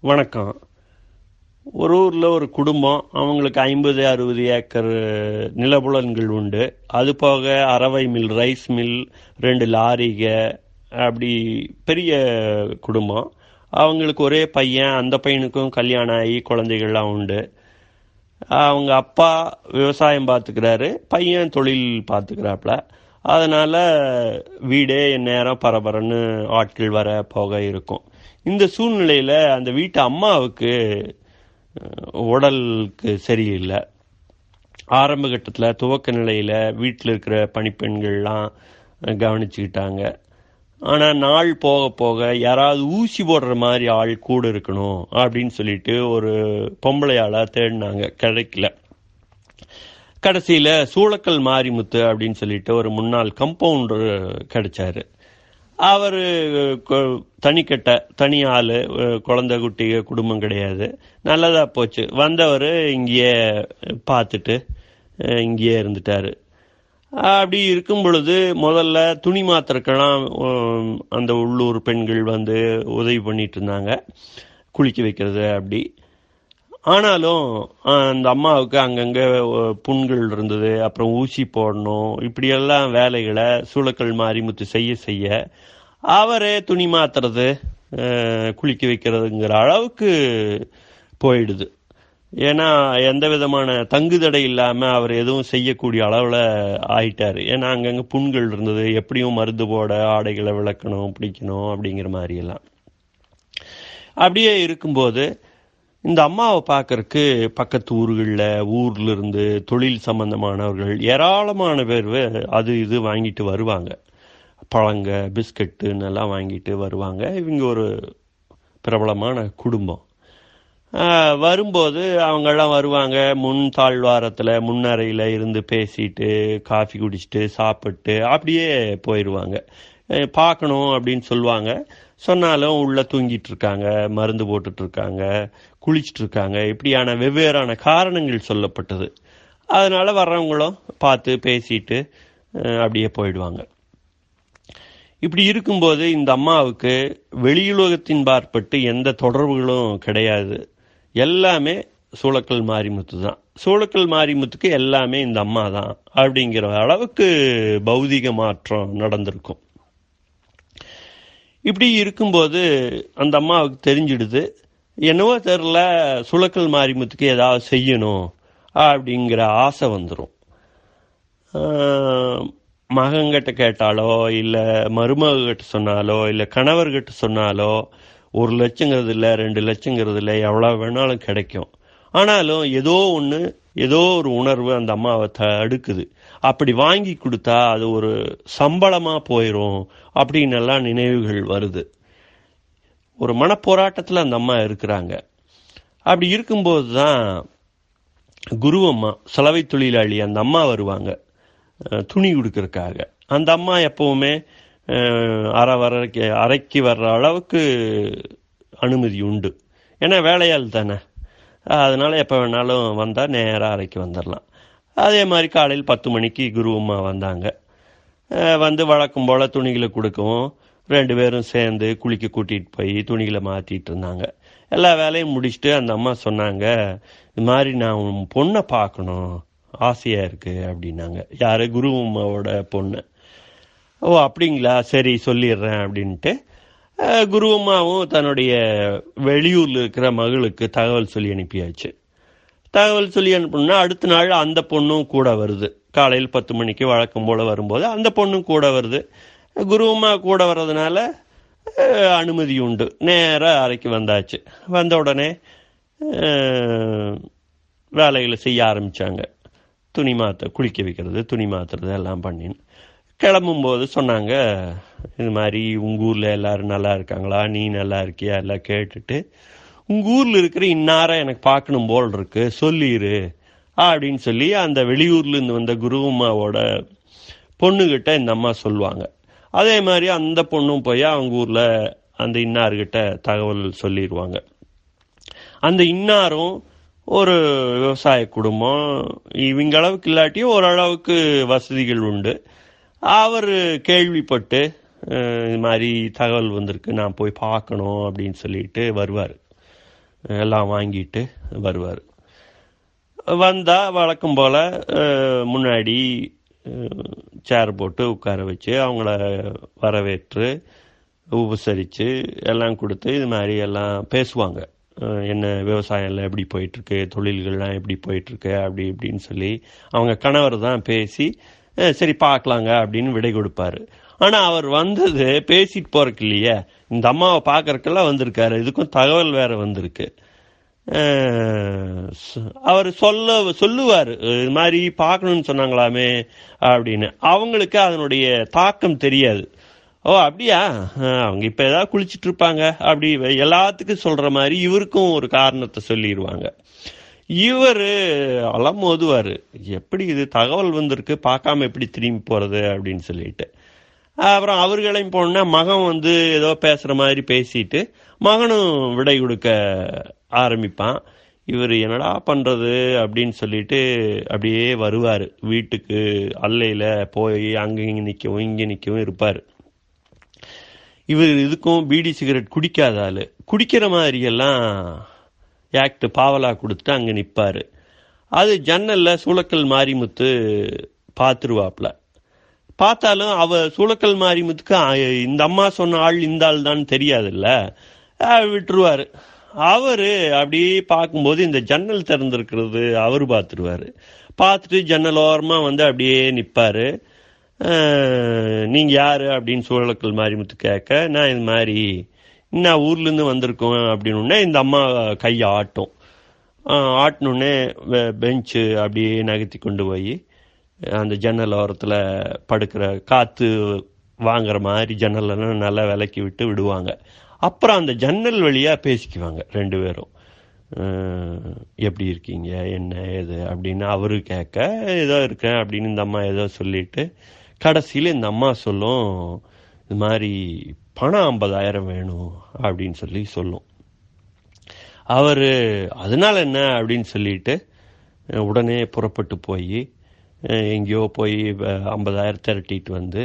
வணக்கம். ஒரு ஊரில் ஒரு குடும்பம் அவங்களுக்கு ஐம்பது அறுபது ஏக்கர் நிலபுலன்கள் உண்டு. அது போக அரவை மில் ரைஸ் மில் ரெண்டு லாரிக அப்படி பெரிய குடும்பம். அவங்களுக்கு ஒரே பையன் அந்த பையனுக்கும் கல்யாணம் ஆகி குழந்தைகள்லாம் உண்டு. அவங்க அப்பா விவசாயம் பார்த்துக்கிறாரு பையன் தொழில் பார்த்துக்கிறாப்புல அதனால் வீடே நேரம் பரபரன்னு ஆட்கள் வர போக இருக்கும். இந்த சூழ்நிலையில் அந்த வீட்டு அம்மாவுக்கு உடலுக்கு சரியில்லை. ஆரம்ப கட்டத்தில் துவக்க நிலையில் வீட்டில் இருக்கிற பணிப்பெண்கள்லாம் கவனிச்சுக்கிட்டாங்க. ஆனால் நாள் போக போக யாராவது ஊசி போடுற மாதிரி ஆள் கூட இருக்கணும் அப்படின்னு சொல்லிட்டு ஒரு பொம்பளையாள தேடினாங்க கிடைக்கல. கடைசியில் சூளக்கல் மாரிமுத்து அப்படின்னு சொல்லிட்டு ஒரு முன்னாள் கம்பவுண்டர் கிடைச்சாரு. அவர் தனிக்கட்ட தனி ஆள் குழந்தை குட்டி குடும்பம் கிடையாது. நல்லதாக போச்சு. வந்தவர் இங்கேயே பார்த்துட்டு இங்கேயே இருந்துட்டாரு. அப்படி இருக்கும் பொழுது முதல்ல துணி மாத்திரக்கெல்லாம் அந்த உள்ளூர் பெண்கள் வந்து உதவி பண்ணிட்டு இருந்தாங்க. குளிக்க வைக்கிறது அப்படி. ஆனாலும் அந்த அம்மாவுக்கு அங்கங்கே புண்கள் இருந்தது அப்புறம் ஊசி போடணும் இப்படியெல்லாம் வேலைகளை சூளக்கல் மாரிமுத்து செய்ய செய்ய அவரே துணி மாத்துறது குளிக்க வைக்கிறதுங்கிற அளவுக்கு போயிடுது. ஏன்னா எந்த விதமான தங்குதடை இல்லாமல் அவர் எதுவும் செய்யக்கூடிய அளவில் ஆயிட்டார். ஏன்னா அங்கங்கே புண்கள் இருந்தது எப்படியும் மருந்து போட ஆடைகளை விளக்கணும் பிடிக்கணும் அப்படிங்கிற மாதிரி எல்லாம் அப்படியே இருக்கும்போது இந்த அம்மாவை பார்க்கறக்கு பக்கத்து ஊர்களில் ஊர்ல இருந்து தொழில் சம்பந்தமானவர்கள் ஏராளமான பேர் அது இது வாங்கிட்டு வருவாங்க. பழங்க பிஸ்கட்டுன்னு எல்லாம் வாங்கிட்டு வருவாங்க. இவங்க ஒரு பிரபலமான குடும்பம். வரும்போது அவங்கெல்லாம் வருவாங்க. முன் தாழ்வாரத்தில் முன்னறையில் இருந்து பேசிட்டு காஃபி குடிச்சிட்டு சாப்பிட்டு அப்படியே போயிடுவாங்க பார்க்கணும் அப்படின்னு சொல்லுவாங்க. சொன்னாலும் உள்ளே தூங்கிட்டு இருக்காங்க மருந்து போட்டுட்டு இருக்காங்க இருக்காங்க. இப்படியான வெவ்வேறான காரணங்கள் சொல்லப்பட்டது. அதனால் வர்றவங்களும் பார்த்து பேசிட்டு அப்படியே போயிடுவாங்க. இப்படி இருக்கும்போது இந்த அம்மாவுக்கு வெளியுலகத்தின் பார்ப்பட்டு எந்த தொடர்புகளும் கிடையாது. எல்லாமே சூளக்கல் மாரிமுத்து தான். சூளக்கல் மாரிமுத்துக்கு எல்லாமே இந்த அம்மா தான் அப்படிங்கிற அளவுக்கு பௌதிக மாற்றம் நடந்திருக்கும். இப்படி இருக்கும்போது அந்த அம்மாவுக்கு தெரிஞ்சிடுது. என்னவோ தெரில சுளக்கல் மாரிமுத்துக்கு ஏதாவது செய்யணும் அப்படிங்கிற ஆசை வந்துடும் மகன்கிட்ட கேட்டாலோ இல்லை மருமகிட்ட சொன்னாலோ இல்லை கணவர்கிட்ட சொன்னாலோ ஒரு லட்சங்கிறது இல்லை ரெண்டு லட்சங்கிறது இல்லை எவ்வளோ வேணாலும் கிடைக்கும். ஆனாலும் ஏதோ ஒன்று ஏதோ ஒரு உணர்வு அந்த அம்மாவை தடுக்குது அப்படி வாங்கி கொடுத்தா அது ஒரு சம்பளமாக போயிடும் அப்படின்னு எல்லாம் நினைவுகள் வருது. ஒரு மனப்போராட்டத்தில் அந்த அம்மா இருக்கிறாங்க. அப்படி இருக்கும்போது தான் குருவம்மா சலவை தொழிலாளி அந்த அம்மா வருவாங்க. துணி கொடுக்கறக்காக அந்த அம்மா எப்பவுமே அரை வரைக்கு அரைக்கு வர்ற அளவுக்கு அனுமதி உண்டு. ஏன்னா வேலையால் தானே. அதனால் எப்போ வேணாலும் வந்தால் நேராக அரைக்கு வந்துடலாம் அதே மாதிரி காலையில் பத்து மணிக்கு குருவம்மா வந்தாங்க. வந்து வழக்கம் போல் துணிகளை கொடுக்கவும் ரெண்டு பேரும் சேர்ந்து குளிக்க கூட்டிகிட்டு போய் துணிகளை மாற்றிட்டு இருந்தாங்க. எல்லா வேலையும் முடிச்சுட்டு அந்த அம்மா சொன்னாங்க இது மாதிரி நான் உன் பொண்ணை பார்க்கணும். ஆசையாக இருக்குது அப்படின்னாங்க. யார்? குரு அம்மாவோட பொண்ணு. ஓ அப்படிங்களா? சரி சொல்லிடுறேன் அப்படின்ட்டு குருவம்மாவும் குரு அம்மாவும் தன்னுடைய வெளியூரில் இருக்கிற மகளுக்கு தகவல் சொல்லி அனுப்பியாச்சு. தகவல் சொல்லி அனுப்பணும்னா அடுத்த நாள் அந்த பொண்ணும் கூட வருது. காலையில் பத்து மணிக்கு வழக்கம் போல் வரும்போது அந்த பொண்ணும் கூட வருது. குருவம்மா கூட வர்றதுனால அனுமதி உண்டு. நேராக அறைக்கு வந்தாச்சு. வந்த உடனே வேலைகளை செய்ய ஆரம்பித்தாங்க துணி மாற்ற குளிக்க வைக்கிறது துணி மாத்துறது எல்லாம் பண்ணின்னு. கிளம்பும்போது சொன்னாங்க இது மாதிரி உங்கள் ஊரில் எல்லோரும் நல்லா இருக்காங்களா? நீ நல்லா இருக்கியா? எல்லாம் கேட்டுட்டு உங்கள் ஊரில் இருக்கிற இன்னார எனக்கு பார்க்கணும் போல் இருக்கு சொல்லிடு அப்படின்னு சொல்லி அந்த வெளியூர்லேருந்து வந்த குருவம்மாவோட பொண்ணுக்கிட்ட இந்த அம்மா சொல்லுவாங்க. அதே மாதிரி அந்த பொண்ணும் போய் அவங்க ஊரில் அந்த இன்னார்கிட்ட தகவல் சொல்லிடுவாங்க அந்த இன்னாரும் ஒரு விவசாய குடும்பம் இவங்க அளவுக்கு இல்லாட்டியும் ஓரளவுக்கு வசதிகள் உண்டு. அவர் கேள்விப்பட்டு இது மாதிரி தகவல் வந்திருக்கு நான் போய் பார்க்கணும் அப்படின்னு சொல்லிட்டு வருவார். எல்லாம் வாங்கிட்டு வருவார். வந்தால் வழக்கம் போல் முன்னாடி சேர் போட்டு உட்கார வச்சு அவங்கள வரவேற்று உபசரித்து எல்லாம் கொடுத்து இது மாதிரி எல்லாம் பேசுவாங்க. என்ன விவசாயம்லாம் எப்படி போயிட்டுருக்கு தொழில்கள்லாம் எப்படி போயிட்டுருக்கு அப்படி இப்படின்னு சொல்லி அவங்க கணவர் தான் பேசி சரி பார்க்கலாங்க அப்படின்னு விடை கொடுப்பாரு. ஆனா அவர் வந்தது பேசிட்டு போறக்கு இல்லையே. இந்த அம்மாவை பார்க்கறக்கெல்லாம் வந்திருக்காரு. இதுக்கும் தகவல் வேற வந்திருக்கு. அவர் சொல்ல சொல்லுவார். இது மாதிரி பார்க்கணும்னு சொன்னாங்களாமே அப்படின்னு. அவங்களுக்கு அதனுடைய தாக்கம் தெரியாது. ஓ அப்படியா? அவங்க இப்போ ஏதாவது குளிச்சுட்டு இருப்பாங்க. அப்படி எல்லாத்துக்கும் சொல்கிற மாதிரி இவருக்கும் ஒரு காரணத்தை சொல்லிடுவாங்க இவர் அலம் ஓதுவார் எப்படி இது தகவல் வந்திருக்கு? பார்க்காம எப்படி திரும்பி போகிறது அப்படின்னு சொல்லிட்டு. அப்புறம் அவர்களையும் போனா மகன் வந்து ஏதோ பேசுற மாதிரி பேசிட்டு மகனும் விடை கொடுக்க ஆரம்பிப்பான். இவர் என்னடா பண்றது அப்படின்னு சொல்லிட்டு அப்படியே வருவார். வீட்டுக்கு அல்லையில போய் அங்கே இங்கே நிற்கவும் இங்கே நிற்கவும் இருப்பார். இவர் இதுக்கும் பீடி சிகரெட் குடிக்காத ஆள். குடிக்கிற மாதிரி எல்லாம் ஆக்ட் பாவலா கொடுத்துட்டு அங்கே நிற்பார் அது ஜன்னலில் சூளக்கல் மாரிமுத்து பார்த்துருவாப்ல பார்த்தாலும் அவ சூளக்கல் மாரிமுத்துக்கு இந்த அம்மா சொன்ன ஆள் இந்த ஆள் தான் தெரியாதுல்ல விட்டுருவாரு. அவரு அப்படியே பார்க்கும்போது இந்த ஜன்னல் திறந்துருக்கிறது அவரு பார்த்துருவாரு. பார்த்துட்டு ஜன்னல் ஓரமாக வந்து அப்படியே நிற்பாரு நீங்கள் யார் அப்படின்னு சூழலக்கல் மாரிமுத்து கேட்க நான் இது மாதிரி நான் ஊர்லேருந்து வந்திருக்கோம் அப்படின்னு இந்த அம்மா கையை ஆட்டும். ஆஹ் ஆட்டினோடனே பெஞ்சு அப்படியே நகர்த்தி கொண்டு போய் அந்த ஜன்னல் ஓரத்தில் படுக்கிற காற்று வாங்குற மாதிரி ஜன்னலெல்லாம் நல்லா விலக்கி விட்டு விடுவாங்க. அப்புறம் அந்த ஜன்னல் வழியாக பேசிக்குவாங்க ரெண்டு பேரும். எப்படி இருக்கீங்க? என்ன? ஏது? அப்படின்னு அவரு கேட்க ஏதோ இருக்கேன் அப்படின்னு இந்த அம்மா ஏதோ சொல்லிட்டு கடைசியில் இந்த அம்மா சொல்லும் இது மாதிரி பணம் ஐம்பதாயிரம் வேணும் அப்படின்னு சொல்லி சொல்லும். அவர் அதனால என்ன? அப்படின்னு சொல்லிட்டு உடனே புறப்பட்டு போய் எங்கேயோ போய் ஐம்பதாயிரம் திரட்டிட்டு வந்து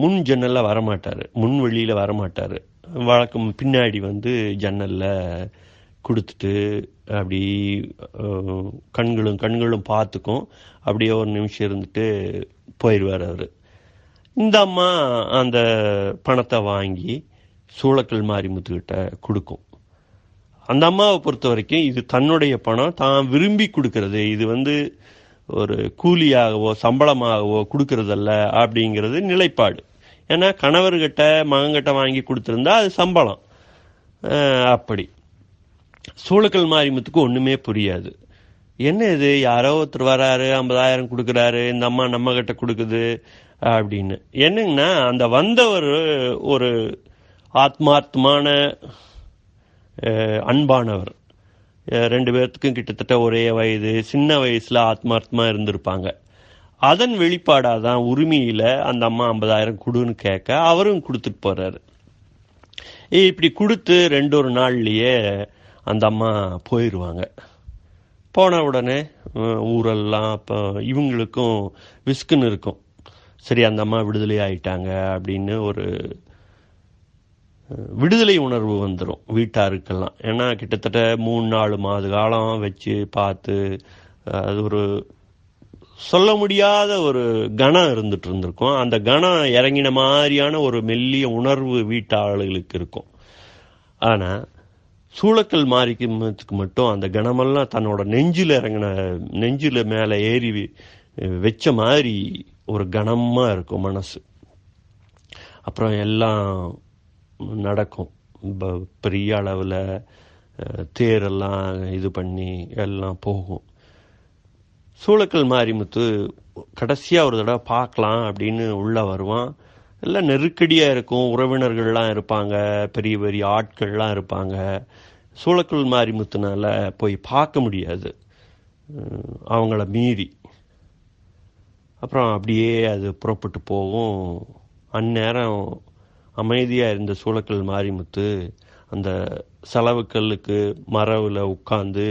முன் ஜன்னலில் வரமாட்டார். முன் வெளியில வரமாட்டார். வழக்கம் பின்னாடி வந்து ஜன்னலில் கொடுத்துட்டு அப்படி கண்களும் கண்களும் பார்த்துக்கும் அப்படியே ஒரு நிமிஷம் இருந்துட்டு போயிடுவார் அவர். இந்த அம்மா அந்த பணத்தை வாங்கி சூளக்கல் மாரிமுத்துக்கிட்ட கொடுக்கும். அந்த அம்மாவை பொறுத்த வரைக்கும் இது தன்னுடைய பணம் தான் விரும்பி கொடுக்கறது. இது வந்து ஒரு கூலியாகவோ சம்பளமாகவோ கொடுக்கறதல்ல அப்படிங்கிறது நிலைப்பாடு. ஏன்னா கணவர்கிட்ட மகன்கிட்ட வாங்கி கொடுத்துருந்தா அது சம்பளம். அப்படி. சூளக்கல் மாரிமுத்துக்கு ஒன்றுமே புரியாது. என்ன இது? யாரோ ஒருத்தர் வராரு ஐம்பதாயிரம் கொடுக்குறாரு இந்த அம்மா நம்ம கிட்ட கொடுக்குது அப்படின்னு. என்னங்கன்னா அந்த வந்தவர் ஒரு ஆத்மார்த்தமான அன்பானவர். ரெண்டு பேர்த்துக்கும் கிட்டத்தட்ட ஒரே வயது சின்ன வயசில் ஆத்மார்த்தமா இருந்திருப்பாங்க. அதன் வெளிப்பாடாதான் உரிமையில் அந்த அம்மா ஐம்பதாயிரம் கொடுன்னு கேட்க அவரும் கொடுத்துட்டு போகிறாரு இப்படி கொடுத்து ரெண்டு ஒரு நாள்லையே அந்த அம்மா போயிடுவாங்க போன உடனே ஊரெல்லாம் இப்போ இவங்களுக்கும் விஸ்குன்னு இருக்கும். சரி அந்த அம்மா விடுதலை ஆயிட்டாங்க அப்படின்னு ஒரு விடுதலை உணர்வு வந்துடும் வீட்டாருக்கெல்லாம். ஏன்னா கிட்டத்தட்ட மூணு நாலு மாத காலம் வச்சு பார்த்து அது ஒரு சொல்ல முடியாத ஒரு கணம் இருந்துட்டு இருந்திருக்கும். அந்த கணம் இறங்கின மாதிரியான ஒரு மெல்லிய உணர்வு வீட்டாளர்களுக்கு இருக்கும். ஆனால் சூளக்கல் மாறிக்கிறதுக்கு மட்டும் அந்த கணமெல்லாம் தன்னோட நெஞ்சில் இறங்கின நெஞ்சில் மேலே ஏறி வச்ச மாதிரி ஒரு கனமாக இருக்கும் மனசு. அப்புறம் எல்லாம் நடக்கும். பெரிய அளவில் தேரெல்லாம் இது பண்ணி எல்லாம் போகும். சூளக்கல் மாரிமுத்து கடைசியாக ஒரு தடவை பார்க்கலாம் அப்படின்னு உள்ளே வருவான். எல்லாம் நெருக்கடியாக இருக்கும். உறவினர்கள்லாம் இருப்பாங்க. பெரிய பெரிய ஆட்கள்லாம் இருப்பாங்க. சூளக்கல் மாரிமுத்துனால போய் பார்க்க முடியாது. அவங்கள மீறி. அப்புறம் அப்படியே அது புறப்பட்டு போகும். அந்நேரம் அமைதியாக இருந்த சூளக்கல் மாரிமுத்து அந்த செலவுக்கல்லுக்கு மரவில் உட்காந்து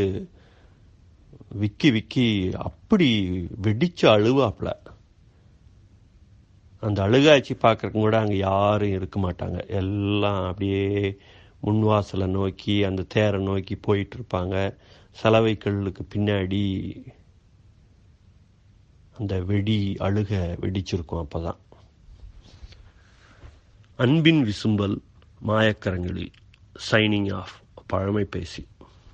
விக்கி விக்கி அப்படி வெடிச்சு அழுவாப்ல அந்த அழுகாய்ச்சி பார்க்கறதுக்கு கூட அங்கே யாரும் இருக்க மாட்டாங்க. எல்லாம் அப்படியே முன்வாசலை நோக்கி அந்த தேரை நோக்கி போயிட்டு இருப்பாங்க சலவை கல்லுக்கு பின்னாடி அந்த வெடி அழுக வெடிச்சிருக்கும் அப்பதான். அன்பின் விசும்பல் மாயக்கரங்களில் சைனிங் ஆஃப் பழமை பேசி